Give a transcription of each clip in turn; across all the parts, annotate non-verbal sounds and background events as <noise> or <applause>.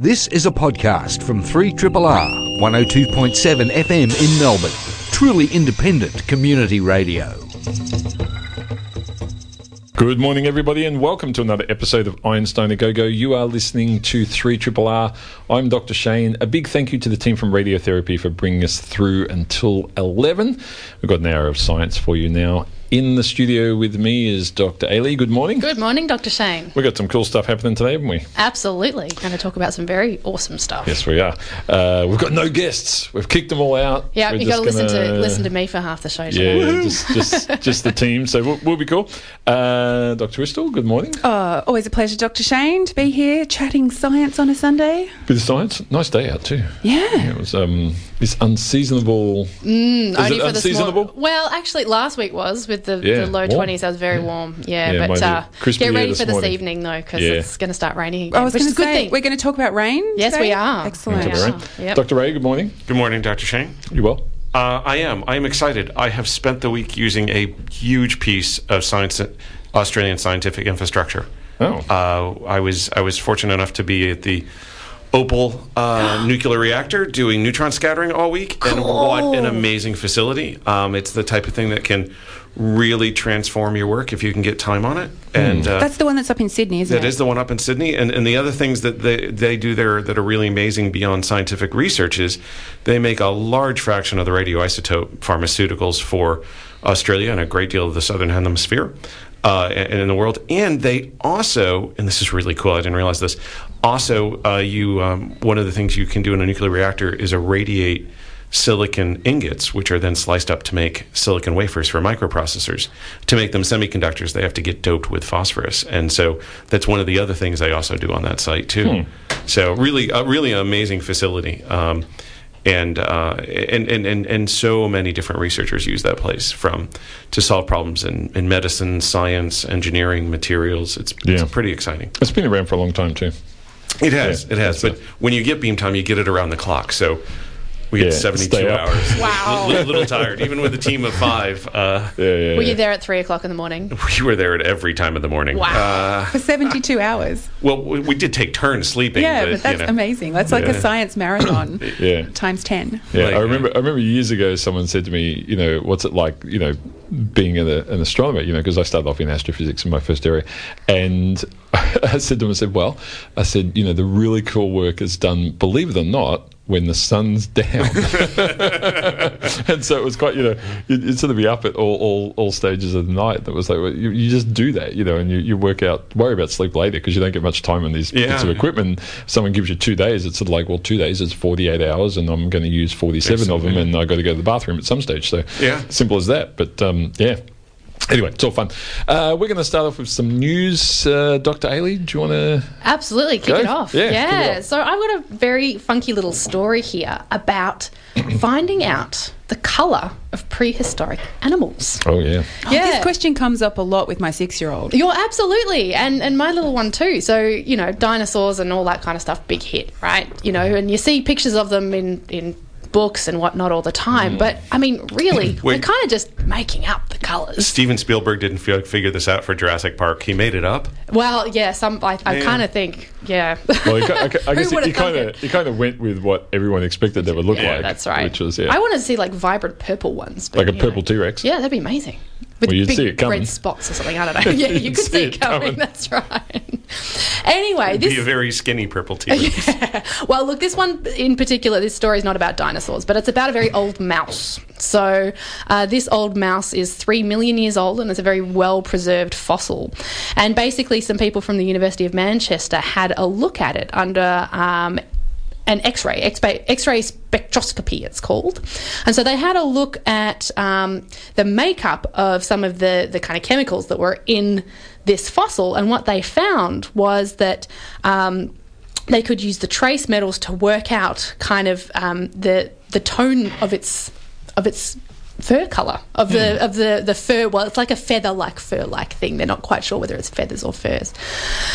This is a podcast from 3RRR 102.7 FM in Melbourne. Truly independent community radio. Good morning, everybody, and welcome to another episode of Einstein a Go Go. You are listening to 3 Triple R. I'm Dr. Shane. A big thank you to the team from Radiotherapy for bringing us through until 11. We've got an hour of science for you now. In the studio with me is Dr. Ailie. Good morning. Good morning, Dr. Shane. We've got some cool stuff happening today, haven't we? Absolutely. Going to talk about some very awesome stuff. Yes, we are. Uh, we've got no guests. We've kicked them all out. Yeah, We're you got to listen to listen to me for half the show today. Yeah, just, just <laughs> just the team. So we'll, we'll be cool. Uh, Dr. Krystal, good morning. Oh, always a pleasure, Dr. Shane, to be here chatting science on a Sunday. Bit of science. Nice day out too. Yeah. It was um, this unseasonable. Mm, Is only it for the small- Well, actually, last week was with the, Yeah, the low twenties. I was very warm. Yeah, Yeah, but uh, get ready this for this morning. evening though, because Yeah. it's going to start raining again, I was going to a good say, thing. we're going to talk about rain. Yes, today? we are. Excellent. We Dr. are. Ray. Yep. Dr. Ray, good morning. Good morning, Dr. Shane. You well? Uh, I am. I am excited. I have spent the week using a huge piece of science, Australian scientific infrastructure. Oh. Uh, I was I was fortunate enough to be at the OPAL uh, nuclear reactor doing neutron scattering all week, and what an amazing facility! Um, it's the type of thing that can really transform your work if you can get time on it. And uh, That's the one that's up in Sydney, isn't that it? is the one up in Sydney, and, and the other things that they, they do there that are really amazing beyond scientific research is they make a large fraction of the radioisotope pharmaceuticals for Australia and a great deal of the southern hemisphere uh, and in the world. And they also, and this is really cool, I didn't realize this. Also, uh, you um, one of the things you can do in a nuclear reactor is irradiate silicon ingots, which are then sliced up to make silicon wafers for microprocessors. To make them semiconductors, they have to get doped with phosphorus, and so that's one of the other things they also do on that site too. So really, a really amazing facility. Um, and, uh, and, and, and, and so many different researchers use that place from to solve problems in, in medicine, science, engineering, materials. It's, Yeah. it's pretty exciting. It's been around for a long time too. It has, Yeah, it has. But when you get beam time, you get it around the clock. So we Yeah, get 72 hours. <laughs> Wow. A little, little tired, even with a team of five. Uh, Yeah, yeah. Were you there at three o'clock in the morning? <laughs> we were there at every time of the morning. Wow. Uh, For <laughs> 72 hours. well, we, we did take turns sleeping. Yeah, but, but that's you know. amazing. That's like Yeah. a science marathon <coughs> Yeah. times 10. Yeah, Like, I remember. I remember years ago, someone said to me, you know, what's it like, you know, being an, an astronomer, you know, because I started off in astrophysics in my first area, and I said to him, I said, well, I said, you know, the really cool work is done, believe it or not, when the sun's <laughs> down, <laughs> and so it was quite, you know, you'd, you'd sort of be up at all, all, all stages of the night. That was like well, you, you just do that, you know, and you, you work out, worry about sleep later because you don't get much time on these bits of Yeah. equipment. Someone gives you two days, it's sort of like, well, two days is forty eight hours, and I'm going to use forty seven of them, and I've got to go to the bathroom at some stage. So Yeah. simple as that. But um, yeah. Anyway, it's all fun. Uh, we're going to start off with some news. Uh, Dr. Ailie, do you want to? Absolutely, kick Go. it off. Yeah, kick it off. So I've got a very funky little story here about finding out the colour of prehistoric animals. Oh, yeah. Oh, This question comes up a lot with my six year old. You're absolutely, and and my little one too. So you know, dinosaurs and all that kind of stuff, big hit, right? You know, and you see pictures of them in in books and whatnot all the time. But I mean, really, we're kind of just making up the colours. Steven Spielberg didn't fi- figure this out for Jurassic Park. He made it up. Well, yeah, some I, I kind of think, yeah. Well, you, I, I <laughs> guess would've you kind of it? you kind of went with what everyone expected they would look Yeah, like. That's right. Which was yeah, I want to see like vibrant purple ones, but, like a purple T Rex. Yeah, that'd be amazing. With Well, you'd big see it coming. red spots or something. I don't <laughs> know. <laughs> Yeah, you could see it coming. coming. That's right. Anyway, It'd this be a very skinny purple T-Rex. <laughs> well, look, this one in particular, this story is not about dinosaurs, but it's about a very old mouse. So, uh, this old mouse is three million years old and it's a very well preserved fossil. And basically, some people from the University of Manchester had a look at it under. Um, an X-ray, X-ray, spectroscopy, it's called, and so they had a look at um, the makeup of some of the the kind of chemicals that were in this fossil, and what they found was that um, they could use the trace metals to work out kind of um, the the tone of its of its fur color of the of the the fur well it's like a feather like fur like thing. They're not quite sure whether it's feathers or furs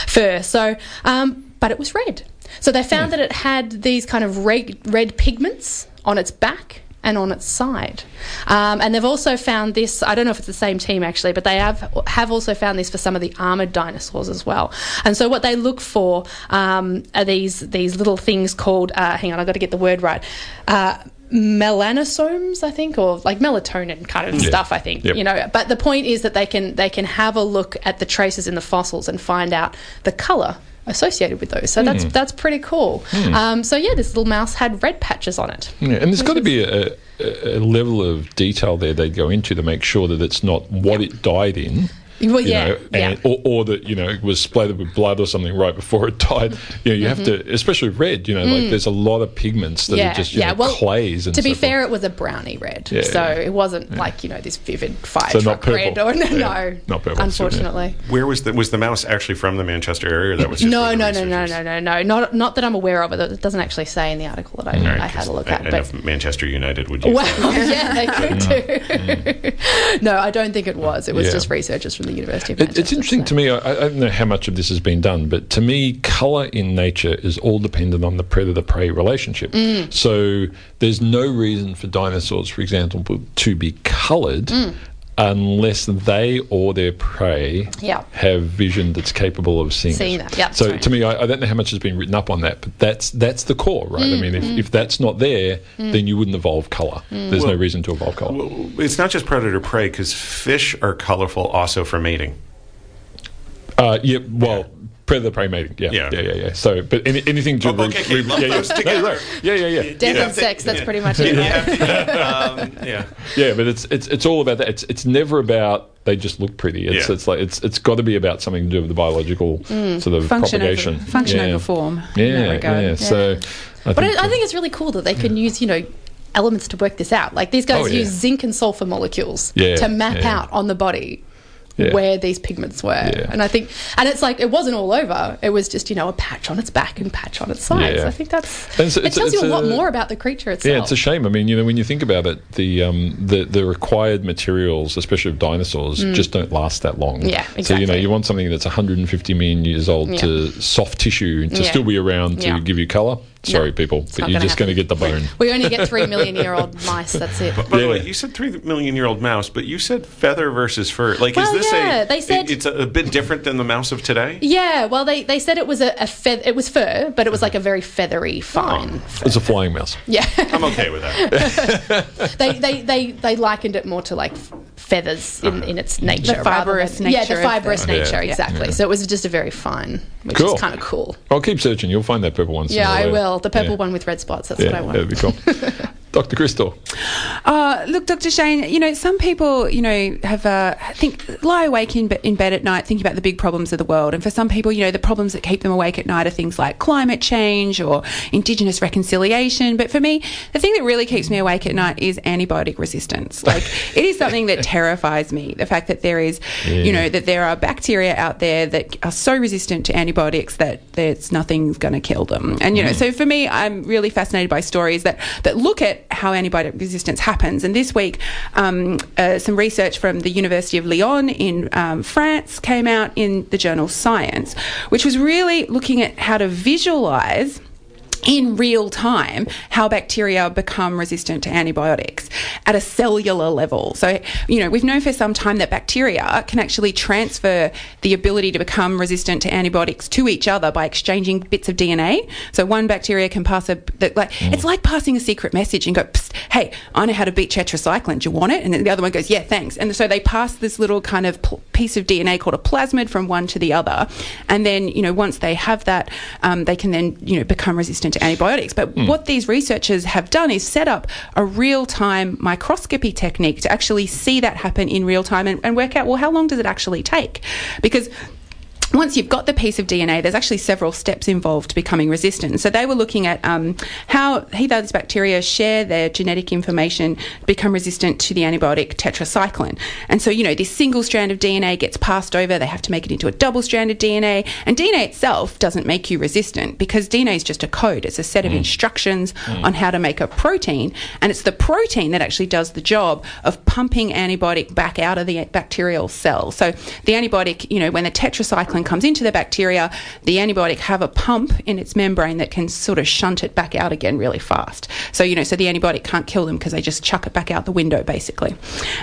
fur. So um, but it was red so they found that it had these kind of red red pigments on its back and on its side. Um, and they've also found this, I don't know if it's the same team actually, but they have, have also found this for some of the armoured dinosaurs as well. And so what they look for um, are these, these little things called, uh, hang on, I've got to get the word right. Uh, melanosomes i think or like melatonin kind of stuff i think Yep. you know but the point is that they can they can have a look at the traces in the fossils and find out the color associated with those. So that's that's pretty cool. Um, so yeah this little mouse had red patches on it. Yeah, and there's got to be a, a, a level of detail there they go into to make sure that it's not what it died in. Well you yeah know, yeah or, or that you know it was splattered with blood or something right before it died. You know, you have to, especially red. You know, like there's a lot of pigments that Mm. yeah, are just you yeah. know, well, clays. And to be so forth. fair, it was a brownie red, Yeah, so yeah. it wasn't like you know this vivid fire So not truck red purple. or <laughs> no, Yeah, no, not purple, so, yeah. unfortunately. Where was the was the mouse actually from the Manchester area? That was just No, no, no, no, no, no, no, not not that I'm aware of. It it doesn't actually say in the article that I, All right, I had a look at. I but if Manchester United would <laughs> use Well, yeah, they <laughs> could do. no, I don't think it was. It was just researchers from the University of Manchester. it's interesting so- to me. I, I don't know how much of this has been done, but to me, color in nature is all dependent on the predator the prey relationship. Mm. So there's no reason for dinosaurs, for example, to be colored. Mm. Unless they or their prey Yeah. have vision that's capable of seeing, Seeing it. that, yeah, so that's right. to me, I, I don't know how much has been written up on that, but that's that's the core, right? Mm, I mean, if, if that's not there, then you wouldn't evolve color. There's no reason to evolve color. Well, It's not just predator prey because fish are colorful also for mating. Uh, yeah, well, predator prey mating. Yeah, yeah, Yeah. yeah, yeah. So, but any, anything to Oh, okay, okay, lump yeah, yeah. those together. No, no. yeah, yeah, yeah, Death Yeah. and sex. That's Yeah. pretty much it. Yeah, <laughs> yeah, um, yeah. yeah. But it's it's it's all about that. It's it's never about they just look pretty. It's Yeah. it's like it's it's got to be about something to do with the biological Mm. sort of Function over, propagation. function yeah. over form. Yeah, in that regard. yeah. So, I But think, I, I think it's really cool that they can use, you know, elements to work this out. Like these guys Oh, yeah. use zinc and sulfur molecules Yeah, to map yeah. out on the body. Yeah. Where these pigments were, Yeah. and I think, and it's like it wasn't all over. It was just you know a patch on its back and patch on its sides. Yeah. I think that's so it it's- tells you it's a lot more about the creature itself. Yeah, it's a shame. I mean, you know, when you think about it, the um, the, the required materials, especially of dinosaurs, just don't last that long. Mm. Yeah, So you know, you want something that's 150 million years old to soft tissue to still be around to give you color. Sorry, No, people, but you're just going to get the bone. We only get three million year old <laughs> mice. That's it. By the Yeah. way, you said three million year old mouse, but you said feather versus fur. Like, Well, is this yeah, a? they said- it's a, a bit different than the mouse of today. Yeah, well, they, they said it was a, a feather. It was fur, but it was like a very feathery, oh. fine. fur. It's a flying mouse. Yeah, I'm okay with that. <laughs> they, they they they likened it more to like feathers in, uh-huh. in its nature, The rather fibrous than- yeah, nature the fibrous the- nature, Yeah. exactly. So it was just a very fine, which Cool. is kind of cool. I'll keep searching. You'll find that purple one. Yeah, I later. Will. The purple Yeah. one with red spots. That's Yeah, what I want. that'd be cool. <laughs> Dr. Krystal. Uh, look, Dr. Shane, you know, some people, you know, have, uh, think, lie awake in, be- in bed at night thinking about the big problems of the world. And for some people, you know, the problems that keep them awake at night are things like climate change or Indigenous reconciliation. But for me, the thing that really keeps me awake at night is antibiotic resistance. Like, it is something that <laughs> terrifies me. The fact that there is, you know, that there are bacteria out there that are so resistant to antibiotics that there's nothing's going to kill them. And, you know, so for me, I'm really fascinated by stories that, that look at how antibiotic resistance happens. And this week, um, uh, some research from the University of Lyon in um, France came out in the journal Science, which was really looking at how to visualize in real time how bacteria become resistant to antibiotics at a cellular level. So, you know, we've known for some time that bacteria can actually transfer the ability to become resistant to antibiotics to each other by exchanging bits of DNA. So one bacteria can pass a that like it's like passing a secret message and go, Psst, "Hey, I know how to beat tetracycline. Do you want it?" And then the other one goes, "Yeah, thanks." And so they pass this little kind of pl- piece of DNA called a plasmid from one to the other, and then you know once they have that, um, they can then you know become resistant antibiotics. But hmm. what these researchers have done is set up a real time microscopy technique to actually see that happen in real time and, and work out well how long does it actually take because once you've got the piece of DNA, there's actually several steps involved to becoming resistant. So they were looking at um, how these bacteria share their genetic information become resistant to the antibiotic tetracycline. And so, you know, this single strand of DNA gets passed over, they have to make it into a double stranded DNA. And DNA itself doesn't make you resistant because DNA is just a code, it's a set of instructions on how to make a protein. And it's the protein that actually does the job of pumping antibiotic back out of the bacterial cell. So the antibiotic, you know, when the tetracycline comes into the bacteria, the antibiotic have a pump in its membrane that can sort of shunt it back out again really fast. So, you know, so the antibiotic can't kill them because they just chuck it back out the window, basically.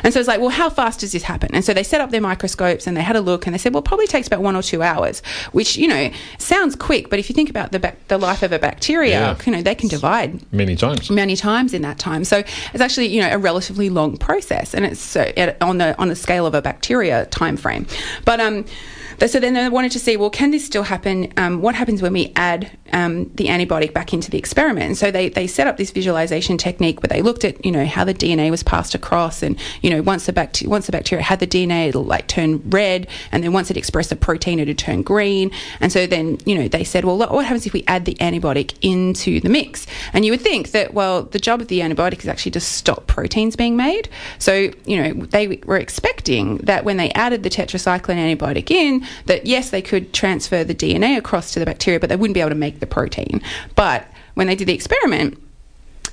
And so it's like, well, how fast does this happen? And so they set up their microscopes and they had a look and they said, well, probably takes about one or two hours, which, you know, sounds quick, but if you think about the, bac- the life of a bacteria, Yeah. you know, they can divide Many times. many times in that time. So it's actually you know a relatively long process, and it's uh, on the on the scale of a bacteria time frame. But um. So then they wanted to see, well, can this still happen? Um, what happens when we add um, the antibiotic back into the experiment? And so they, they set up this visualization technique where they looked at, you know, how the DNA was passed across, and you know, once the bacteria once the bacteria had the DNA, it'll like turn red, and then once it expressed the protein, it'd turn green. And so then, you know, they said, well, look, what happens if we add the antibiotic into the mix? And you would think that, well, the job of the antibiotic is actually to stop proteins being made. So, you know, they were expecting that when they added the tetracycline antibiotic in, that yes, they could transfer the DNA across to the bacteria, but they wouldn't be able to make the protein. But when they did the experiment,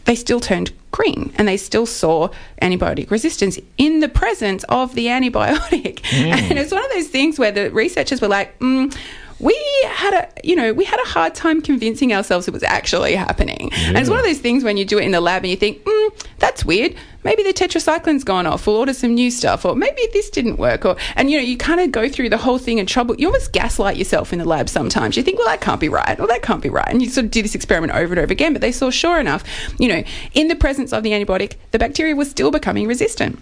they still turned green and they still saw antibiotic resistance in the presence of the <laughs> antibiotic. And it's one of those things where the researchers were like, mm, we had a you know we had a hard time convincing ourselves it was actually happening. And it's one of those things when you do it in the lab and you think mm, that's weird. Maybe the tetracycline's gone off. We'll order some new stuff or maybe this didn't work or and you know you kind of go through the whole thing and trouble. You almost gaslight yourself in the lab sometimes. You think well that can't be right. Or that can't be right. And you sort of do this experiment over and over again but they saw sure enough you know in the presence of the antibiotic the bacteria was still becoming resistant.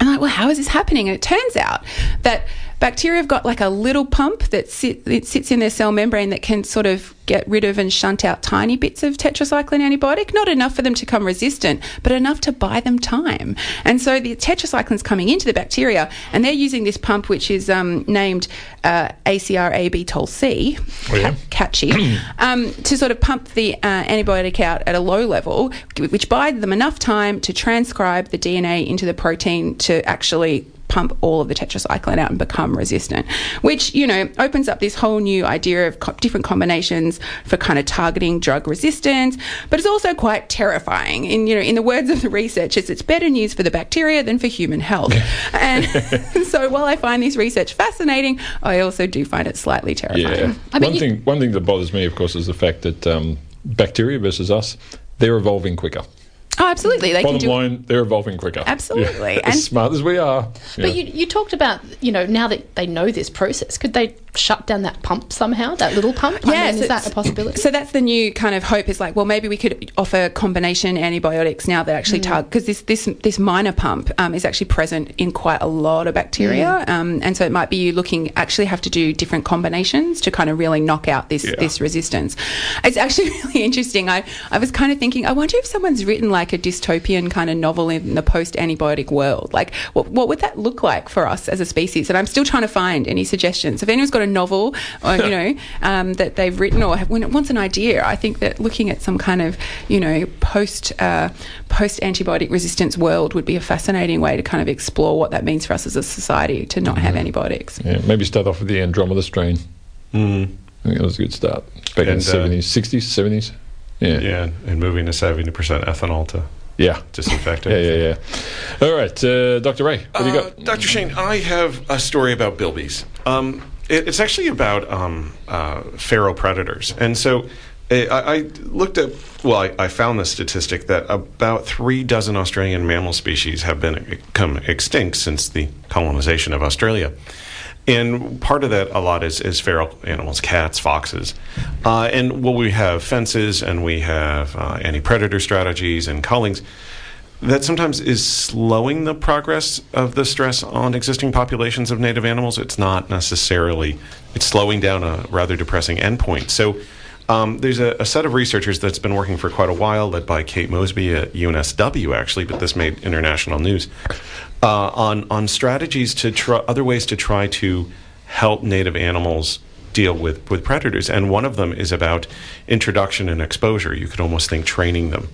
I'm like, well, how is this happening? And it turns out that bacteria have got like a little pump that sit, it sits in their cell membrane that can sort of get rid of and shunt out tiny bits of tetracycline antibiotic. Not enough for them to become resistant, but enough to buy them time. And so the tetracycline's coming into the bacteria, and they're using this pump, which is um, named uh, AcrAB-TolC, Oh, yeah? catchy, um, to sort of pump the uh, antibiotic out at a low level, which buys them enough time to transcribe the DNA into the protein to actually pump all of the tetracycline out and become resistant, which, you know, opens up this whole new idea of co- different combinations for kind of targeting drug resistance, but it's also quite terrifying. In, you know, in the words of the researchers, it's better news for the bacteria than for human health. <laughs> and <laughs> so while I find this research fascinating, I also do find it slightly terrifying. Yeah. I mean, one you- thing, one thing that bothers me, of course, is the fact that um, bacteria versus us, they're evolving quicker. Oh, absolutely. They can Bottom do line, they're evolving quicker. Absolutely. Yeah. And- as smart as we are. But yeah. you, you talked about, you know, now that they know this process, could they shut down that pump somehow, that little pump? I mean, so is that a possibility? So that's the new kind of hope is like, well, maybe we could offer combination antibiotics now that actually target because this this this minor pump um, is actually present in quite a lot of bacteria, um, and so it might be you looking actually have to do different combinations to kind of really knock out this Yeah. this resistance. It's actually <laughs> really interesting. I I was kind of thinking, I wonder if someone's written like a dystopian kind of novel in the post antibiotic world. Like, what what would that look like for us as a species? And I'm still trying to find any suggestions. If anyone's got a novel, or you <laughs> know, um, that they've written or have, wants an idea, I think that looking at some kind of you know post uh, post antibiotic resistance world would be a fascinating way to kind of explore what that means for us as a society to not have antibiotics. Yeah, maybe start off with the Andromeda strain. I think that was a good start. Back in And, the uh, 70s, 60s, 70s. Yeah. Yeah, and moving to 70% ethanol to Yeah. Disinfectant. <laughs> Yeah, yeah, yeah. All right, uh, Dr. Ray, what do you Uh, got? Dr. Shane, I have a story about bilbies. Um, it, it's actually about um, uh, feral predators. And so eh, I, I looked at, well, I, I found the statistic that about three dozen Australian mammal species have been become extinct since the colonization of Australia. And part of that, a lot, is, is feral animals, cats, foxes. Uh, and well, we have fences and we have uh, anti predator strategies and cullings that sometimes is slowing the progress of the stress on existing populations of native animals. It's not necessarily, it's slowing down a rather depressing endpoint. So um, there's a, a set of researchers that's been working for quite a while, led by Kate Moseby at UNSW, actually, but this made international news, uh, on, on strategies to try, other ways to try to help native animals deal with, with predators. And one of them is about introduction and exposure. You could almost think training them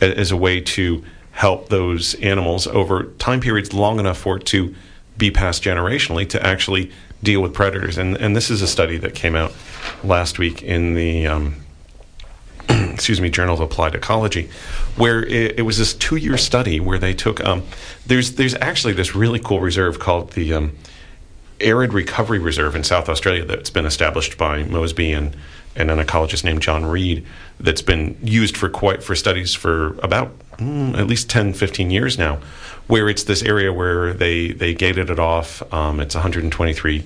as a way to help those animals over time periods long enough for it to be passed generationally to actually deal with predators. And, and this is a study that came out last week in the um, excuse me, Journal of Applied Ecology, where it, it was this two-year study where they took. Um, there's there's actually this really cool reserve called the um, arid recovery reserve in South Australia that's been established by Moseby and, and an ecologist named John Read that's been used for quite for studies for about mm, at least 10, 15 years now, where it's this area where they, they gated it off. Um, it's 123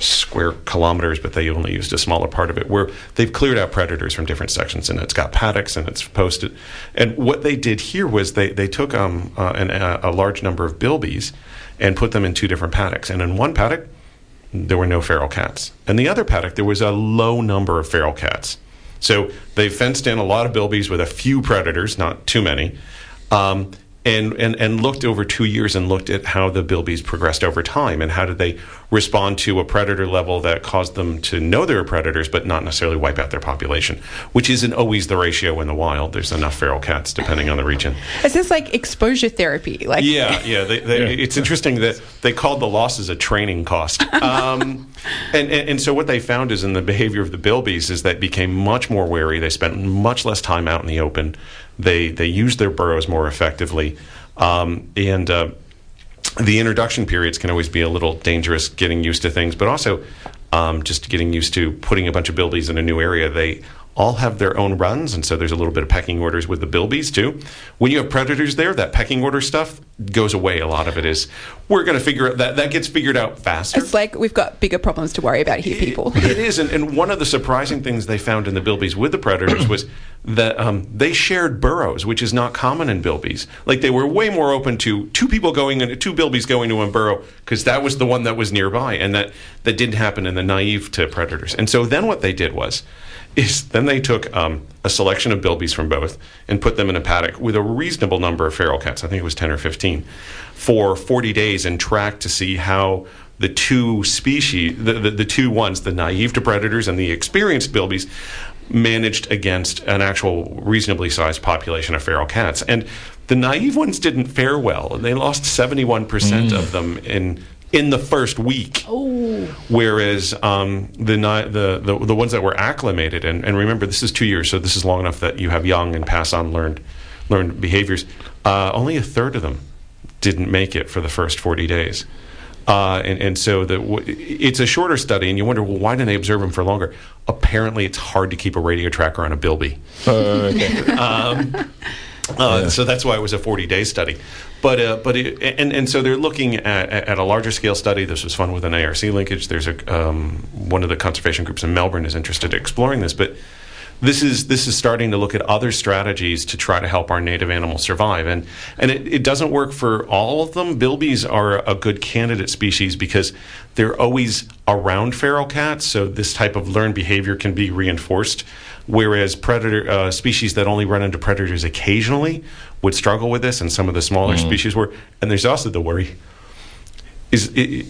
square kilometers, but they only used a smaller part of it, where they've cleared out predators from different sections, and it's got paddocks and it's posted. And what they did here was they they took um, uh, an, a, a large number of bilbies and put them in two different paddocks, and in one paddock there were no feral cats, and the other paddock there was a low number of feral cats. So they fenced in a lot of bilbies with a few predators, not too many. Um, and, and, and looked over two years and looked at how the bilbies progressed over time and how did they respond to a predator level that caused them to know they were predators but not necessarily wipe out their population, which isn't always the ratio in the wild. There's enough feral cats depending on the region. Is this like exposure therapy? Like Yeah, yeah. They, they, Yeah. It's interesting that they called the losses a training cost. <laughs> Um, and, and, and so what they found is in the behavior of the bilbies is that became much more wary. They spent much less time out in the open. They they used their burrows more effectively. Um, and uh, the introduction periods can always be a little dangerous getting used to things, but also um, just getting used to putting a bunch of bilbies in a new area. They all have their own runs, and so there's a little bit of pecking orders with the bilbies too. When you have predators there, that pecking order stuff goes away. A lot of it is we're going to figure out that that gets figured out faster. It's like we've got bigger problems to worry about here, people. It- it is, and, and one of the surprising things they found in the bilbies with the predators was that um, they shared burrows, which is not common in bilbies. Like they were way more open to two people going in, two bilbies going to one burrow because that was the one that was nearby, and that that didn't happen in the naive to predators. And so then what they did was. Is then they took um, a selection of bilbies from both and put them in a paddock with a reasonable number of feral cats. I think it was 10 or 15 for 40 days and tracked to see how the two species, the, the, the two ones, the naive to predators and the experienced bilbies, managed against an actual reasonably sized population of feral cats. And the naive ones didn't fare well, and they lost 71% of them in in the first week. Oh. Whereas um, the, the the the ones that were acclimated, and, and remember this is two years, so this is long enough that you have young and pass on learned learned behaviors. Uh, only a third of them didn't make it for the first 40 days. Uh, and, and so the, w- it's a shorter study, and you wonder, well, why didn't they observe them for longer? Apparently, it's hard to keep a radio tracker on a bilby. <laughs> Uh, okay. Uh, So that's why it was a 40 day study. But uh, but it, and and so they're looking at, at a larger scale study. This was fun with an ARC linkage. There's a um, one of the conservation groups in Melbourne is interested in exploring this, but. This is this is starting to look at other strategies to try to help our native animals survive, and and it, it doesn't work for all of them. Bilbies are a good candidate species because they're always around feral cats, so this type of learned behavior can be reinforced. Whereas predator uh, species that only run into predators occasionally would struggle with this, and some of the smaller species were. And there's also the worry is i-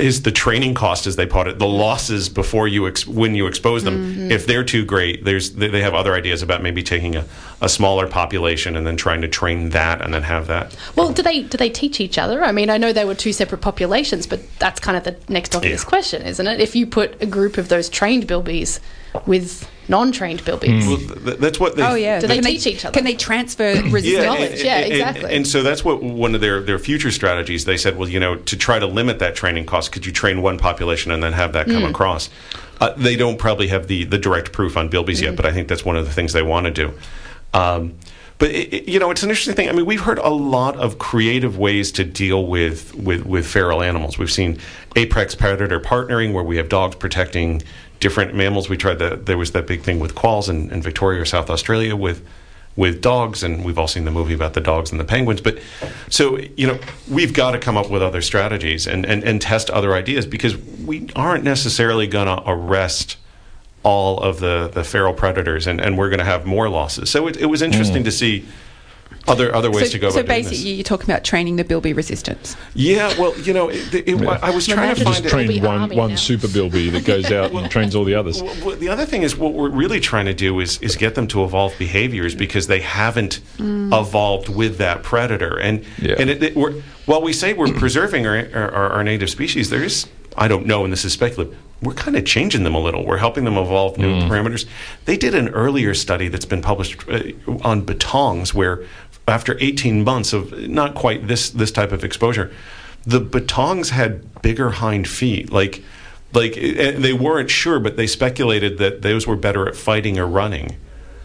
is the training cost, as they put it, the losses before you ex- when you expose them. Mm-hmm. If they're too great, there's they they have other ideas about maybe taking a, a smaller population and then trying to train that and then have that. Well, do they do they teach each other? I mean, I know they were two separate populations, but that's kind of the next obvious Yeah. question, isn't it? If you put a group of those trained bilbies with non-trained bilbies, Well, th- that's what they. Oh yeah. Do they Can teach each other? Can they transfer resistance? knowledge, yeah, and- exactly. And, so that's what one of their, their future strategies. They said, well, you know, to try to limit that training cost, could you train one population and then have that Hmm. come across? Uh, they don't probably have the, the direct proof on bilbies Hmm. yet, but I think that's one of the things they want to do. Um, but it, it- you know, it's an interesting thing. I mean, we've heard a lot of creative ways to deal with with, with feral animals. We've seen apex predator partnering, where we have dogs protecting different mammals. We tried that. There was that big thing with quolls in, in Victoria or South Australia with with dogs, and we've all seen the movie about the dogs and the penguins. But so you know, we've got to come up with other strategies and and, and test other ideas because we aren't necessarily going to arrest all of the, the feral predators, and, and we're going to have more losses. So it, it was interesting mm. to see other other ways so, to go so about doing basically, this. you're talking about training the bilby resistance. Yeah, well, you know, it, it, I was trying to find Just train Bilby one one now. super bilby that <laughs> goes out and trains all the others. Well, well, the other thing is what we're really trying to do is is get them to evolve behaviors because they haven't evolved with that predator. And Yeah. and it, it, we're, while we say we're preserving our, our our native species, there is I don't know, and this is speculative. We're kind of changing them a little. We're helping them evolve new parameters. They did an earlier study that's been published uh, on bettongs, where after 18 months of not quite this this type of exposure, the bettongs had bigger hind feet. Like, like eh, they weren't sure, but they speculated that those were better at fighting or running.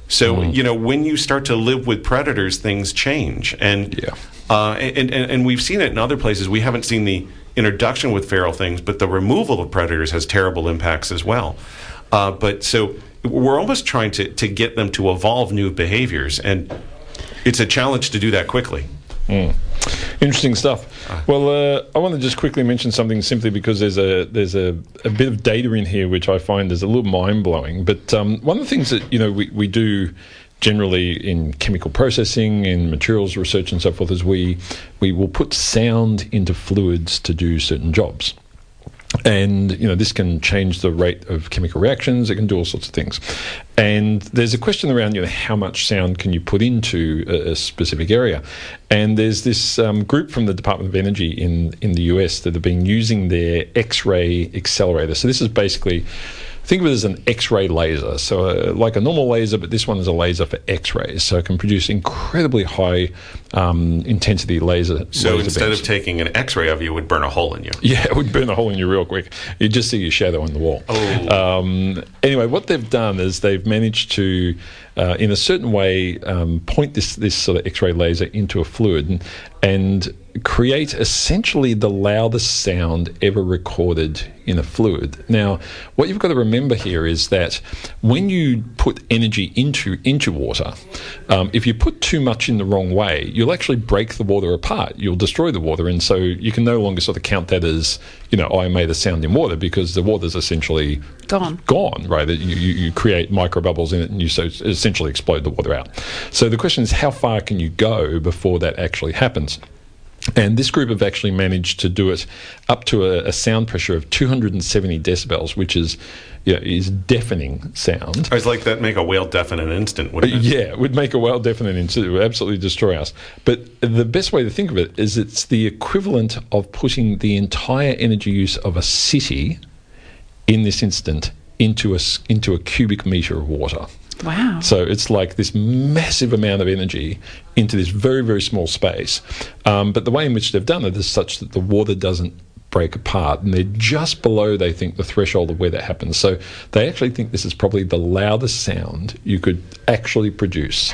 So you know, when you start to live with predators, things change, and Yeah. uh, and, and and we've seen it in other places. We haven't seen the introduction with feral things, but the removal of predators has terrible impacts as well. Uh, but so we're almost trying to to get them to evolve new behaviors, and it's a challenge to do that quickly. Interesting stuff. Well, uh, I want to just quickly mention something simply because there's a there's a, a bit of data in here which I find is a little mind blowing. But um, one of the things that you know we, we do generally in chemical processing in materials research and so forth is we we will put sound into fluids to do certain jobs. And you know this can change the rate of chemical reactions. It can do all sorts of things. And there's a question around you know how much sound can you put into a, a specific area. And there's this um, group from the Department of Energy in in the US that have been using their X-ray accelerator. So this is basically think of it as an X-ray laser. So uh, like a normal laser, but this one is a laser for X-rays. So it can produce incredibly high um, intensity laser. So laser instead beams. of taking an X-ray of you, it would burn a hole in you. <laughs> Yeah, it would burn a hole in you real quick. You'd just see your shadow on the wall. Oh. Um, anyway, what they've done is they've managed to, uh, in a certain way, um, point this this sort of X-ray laser into a fluid and, and create essentially the loudest sound ever recorded in a fluid. Now, what you've got to remember here is that when you put energy into into water, um, if you put too much in the wrong way, you'll actually break the water apart. You'll destroy the water, and so you can no longer sort of count that as you know, I made a sound in water because the water's essentially Gone. gone, right? You, you, you create micro bubbles in it and you so essentially explode the water out. So the question is, how far can you go before that actually happens? And this group have actually managed to do it up to a, a sound pressure of 270 decibels, which is, you know, is deafening sound. Oh, it's like that make a whale deaf in an instant, wouldn't it? Yeah, it would make a well definite incident. It would absolutely destroy us. But the best way to think of it is it's the equivalent of putting the entire energy use of a city, in this instant, into a, into a cubic meter of water. Wow. So it's like this massive amount of energy into this very, very small space. Um, but the way in which they've done it is such that the water doesn't break apart. And they're just below, they think, the threshold of where that happens. So they actually think this is probably the loudest sound you could actually produce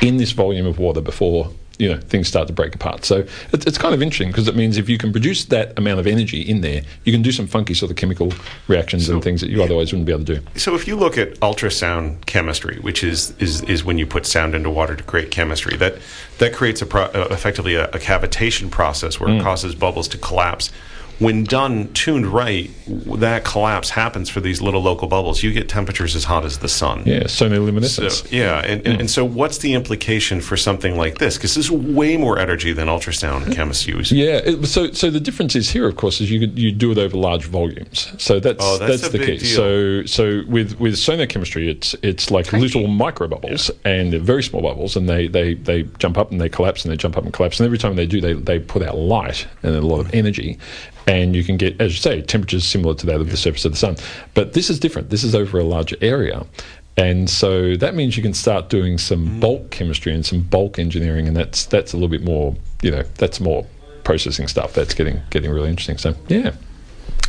in this volume of water before. You know, things start to break apart. So it's, it's kind of interesting because it means if you can produce that amount of energy in there, you can do some funky sort of chemical reactions and things that you otherwise wouldn't be able to do. So if you look at ultrasound chemistry, which is, is, is when you put sound into water to create chemistry, that that creates a pro- uh, effectively a, a cavitation process where it causes bubbles to collapse. When done tuned right, that collapse happens for these little local bubbles. You get temperatures as hot as the sun. Yeah, sonoluminescence. So, yeah, and, and, and so what's the implication for something like this? Because this is way more energy than ultrasound <laughs> chemists use. Yeah. It, so, so the difference is here, of course, is you you do it over large volumes. So that's Oh, that's a the key. deal. So, so with with sonochemistry, it's it's like little micro bubbles and they're very small bubbles, and they, they they jump up and they collapse and they jump up and collapse, and every time they do, they they put out light and a lot of energy, and you can get, as you say, temperatures similar to that of the surface of the sun. But this is different. This is over a larger area. And so that means you can start doing some bulk chemistry and some bulk engineering, and that's that's a little bit more, you know, that's more processing stuff. That's getting getting really interesting. So yeah.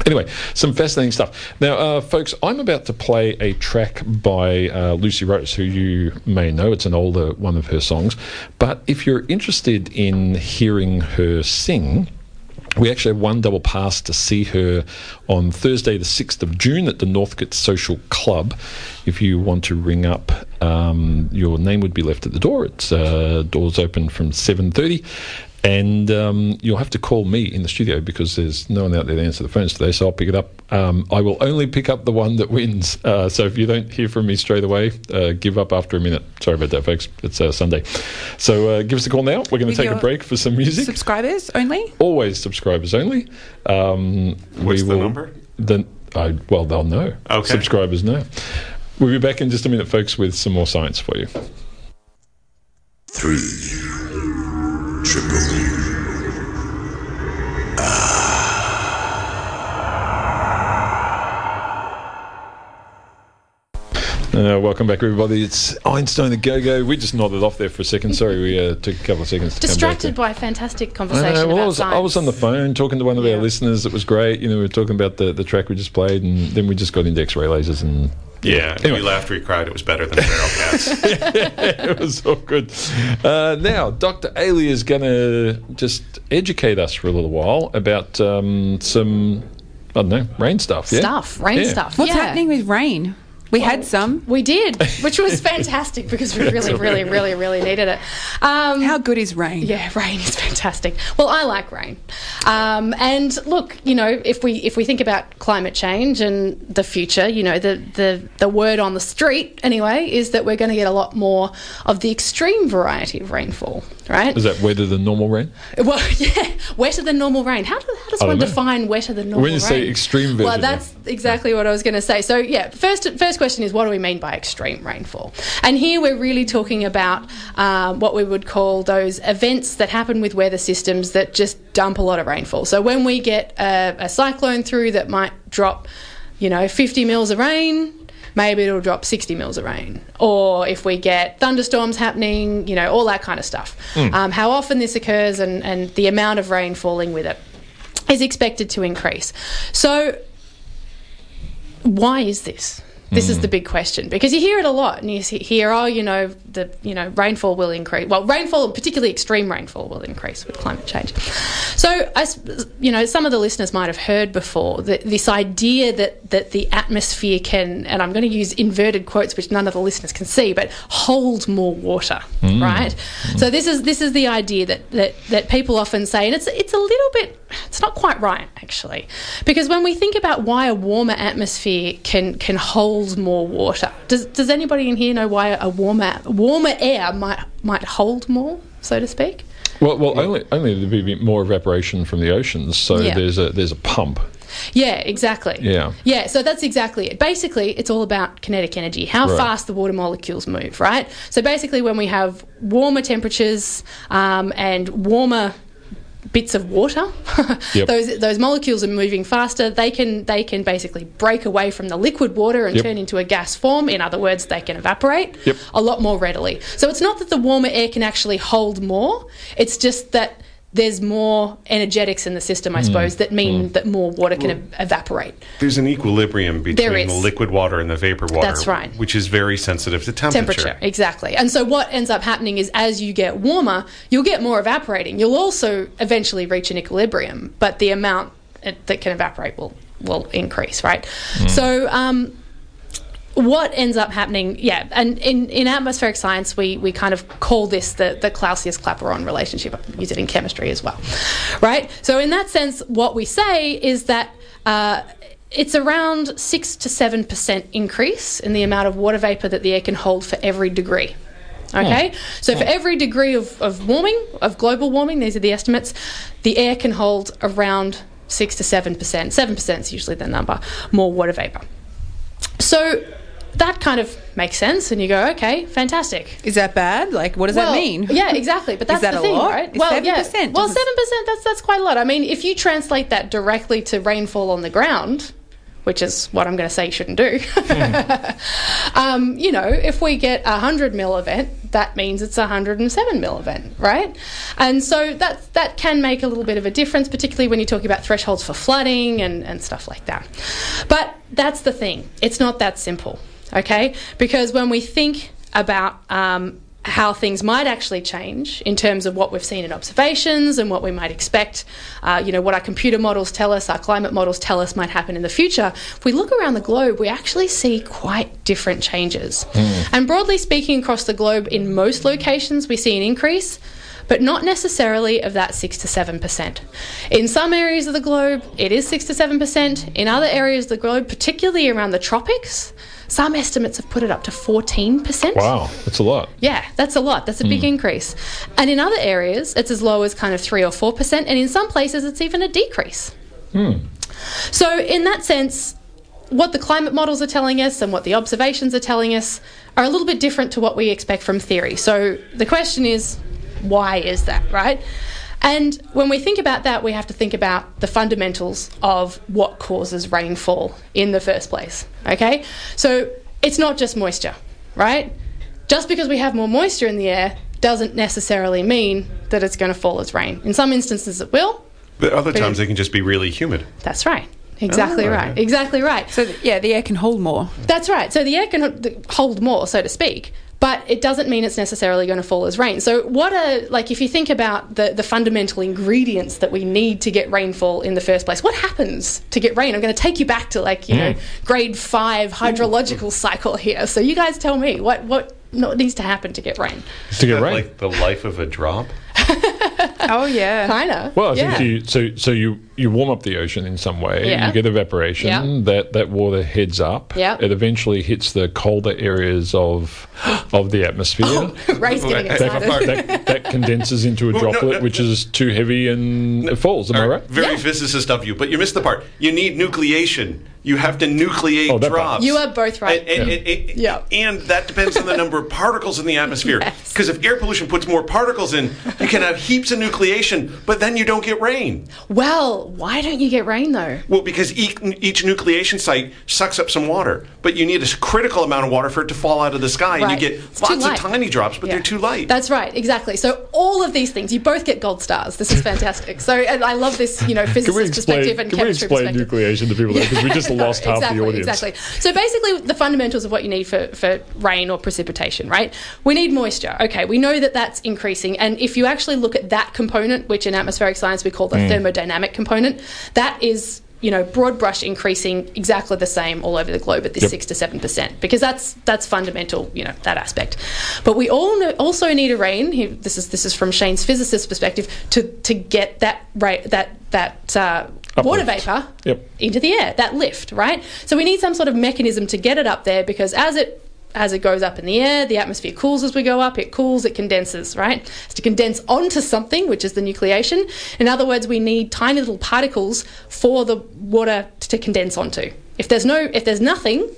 Anyway, some fascinating stuff. Now, uh, folks, I'm about to play a track by uh, Lucy Rose, who you may know. It's an older one of her songs. But if you're interested in hearing her sing, we actually have one double pass to see her on Thursday, the 6th of June at the Northcote Social Club. If you want to ring up, um, your name would be left at the door. It's uh, doors open from 7.30. And um, you'll have to call me in the studio because there's no one out there to answer the phones today, so I'll pick it up. Um, I will only pick up the one that wins. Uh, so if you don't hear from me straight away, uh, give up after a minute. Sorry about that, folks. It's uh, Sunday. So uh, give us a call now. We're going to take a break for some music Subscribers only? always subscribers only. Um, What's the number? The, I, well, they'll know. Okay. Subscribers know. We'll be back in just a minute, folks, with some more science for you. Three. Triple. Uh, welcome back, everybody. It's Einstein the Go Go. We just nodded off there for a second. Sorry, we uh, took a couple of seconds to Distracted come back. by a fantastic conversation know, well, about I was, science. I was on the phone talking to one of Yeah. our listeners. It was great. You know, we were talking about the, the track we just played, and then we just got into X-ray lasers, and Yeah, Anyway. we laughed, we cried. It was better than feral cats. <laughs> it was all good. Uh, now, Dr. Ailie is going to just educate us for a little while about um, some, I don't know, rain stuff. Yeah? stuff, rain Yeah. stuff. What's yeah. happening with rain? We had some. We did, which was <laughs> fantastic because we really, really, really, really needed it. Um, How good is rain? Yeah, <laughs> rain is fantastic. Well, I like rain. Um, and look, you know, if we if we think about climate change and the future, you know, the the the word on the street anyway is that we're going to get a lot more of the extreme variety of rainfall, right? Is that wetter than normal rain? Well, <laughs> yeah, wetter than normal rain. How, do, how does one know. define wetter than normal When you rain? say extreme Well, that's exactly what I was going to say. So, yeah, first first question is what do we mean by extreme rainfall? And here we're really talking about um, what we would call those events that happen with weather systems that just dump a lot of rainfall. So, when we get a, a cyclone through that might drop, you know, 50 mils of rain, maybe it'll drop 60 mils of rain. Or if we get thunderstorms happening, you know, all that kind of stuff. Um, how often this occurs and, and the amount of rain falling with it is expected to increase. So, why is this? This is mm. the big question because you hear it a lot, and you hear, "Oh, you know, the you know rainfall will increase. Well, rainfall, particularly extreme rainfall, will increase with climate change." So, I, you know, some of the listeners might have heard before that this idea that that the atmosphere can, and I'm going to use inverted quotes, which none of the listeners can see, but hold more water, mm. right? Mm. So this is this is the idea that that that people often say, and it's it's a little bit, it's not quite right actually, because when we think about why a warmer atmosphere can can hold more water, does does anybody in here know why a warmer warmer air might might hold more, so to speak? Well, well, only only there'd be more evaporation from the oceans, so Yeah. there's a there's a pump. Yeah, exactly. Yeah. Yeah, so that's exactly it. Basically, it's all about kinetic energy, how Right. fast the water molecules move, right? So basically, when we have warmer temperatures um, and warmer bits of water Yep. <laughs> those those molecules are moving faster they can they can basically break away from the liquid water and Yep. turn into a gas form in other words they can evaporate Yep. a lot more readily so it's not that the warmer air can actually hold more it's just that there's more energetics in the system Hmm. i suppose that mean that more water can ev- evaporate There's an equilibrium between the liquid water and the vapor water. That's right. Which is very sensitive to temperature. temperature exactly and so what ends up happening is as you get warmer you'll get more evaporating you'll also eventually reach an equilibrium but the amount it- that can evaporate will will increase right so um, what ends up happening, yeah, and in, in atmospheric science, we, we kind of call this the, the Clausius Clapeyron relationship. I use it in chemistry as well, right? So, in that sense, what we say is that uh, it's around 6 to 7% increase in the amount of water vapor that the air can hold for every degree. Okay, so for every degree of, of warming, of global warming, these are the estimates, the air can hold around 6 to 7%. 7% is usually the number, more water vapor. So that kind of makes sense, and you go, okay, fantastic. Is that bad? Like, what does Well, that mean? Yeah, exactly. But <laughs> that's that the thing, lot? right? Well, 7% yeah. Well, seven percent. That's that's quite a lot. I mean, if you translate that directly to rainfall on the ground, which is what I'm going to say you shouldn't do. <laughs> um, you know, if we get a hundred mil event, that means it's a hundred and seven mil event, right? And so that that can make a little bit of a difference, particularly when you're talking about thresholds for flooding and, and stuff like that. But that's the thing; it's not that simple, okay? Because when we think about um, how things might actually change in terms of what we've seen in observations and what we might expect, uh, you know, what our computer models tell us, our climate models tell us might happen in the future. If we look around the globe, we actually see quite different changes. And broadly speaking, across the globe, in most locations, we see an increase. But not necessarily of that 6 to 7%. In some areas of the globe, it is 6 to 7%. In other areas of the globe, particularly around the tropics, some estimates have put it up to 14%. Wow, that's a lot. Yeah, that's a lot. That's a big hmm. increase. And in other areas, it's as low as kind of 3 or 4%. And in some places, it's even a decrease. Hmm. So, in that sense, what the climate models are telling us and what the observations are telling us are a little bit different to what we expect from theory. So, the question is, why is that, right? And when we think about that, we have to think about the fundamentals of what causes rainfall in the first place. Okay? So, it's not just moisture, right? Just because we have more moisture in the air doesn't necessarily mean that it's going to fall as rain. In some instances, it will. But other times it can just be really humid. That's right. Exactly Oh, right. okay. Exactly right. So yeah, the air can hold more. That's right. So the air can hold more, so to speak, but it doesn't mean it's necessarily going to fall as rain. So what are like if you think about the the fundamental ingredients that we need to get rainfall in the first place? What happens to get rain? I'm going to take you back to like you know mm. grade five hydrological cycle here. So you guys tell me what what what needs to happen to get rain? to get rain. Like the life of a drop. <laughs> <laughs> Oh yeah. Kinda. Well, I yeah. think you so so you you warm up the ocean in some way. Yeah. You get evaporation. Yeah. That that water heads up. Yeah. It eventually hits the colder areas of of the atmosphere. <gasps> Oh, Ray's getting That- excited. that, that condenses into a no, droplet, no. which is too heavy and it falls. Am I right? Very Yeah. physicist of you, but you missed the part. You need nucleation. You have to nucleate Oh, drops. You are both right. And, and, and- and- Yeah. and that depends on the number of particles in the atmosphere. <laughs> Yes. Because if air pollution puts more particles in, you can have heaps of nucleation, but then you don't get rain. Well, why don't you get rain though? Well, because each, each nucleation site sucks up some water, but you need a critical amount of water for it to fall out of the sky, and you get It's lots of tiny drops, but Yeah. they're too light. That's right, exactly. So all of these things, you both get gold stars. This is fantastic. So and I love this, you know, physicist explain? perspective and Can we chemistry explain perspective. nucleation to people because we just lost half <laughs> exactly, the audience. Exactly. So basically, the fundamentals of what you need for, for rain or precipitation, right? We need moisture. Okay, we know that that's increasing. And if you actually look at that component, which in atmospheric science we call the Mm. thermodynamic component, that is. You know, broad brush increasing exactly the same all over the globe at this Yep. six to seven percent, because that's that's fundamental. You know that aspect. But we all know, also need a rain. This is this is from Shane's physicist perspective to to get that ra- that that uh, water vapor Yep. into the air, that lift, right? So we need some sort of mechanism to get it up there because as it as it goes up in the air, the atmosphere cools as we go up, it cools, it condenses, right? It's to condense onto something, which is the nucleation. In other words, we need tiny little particles for the water to condense onto. If there's no if there's nothing,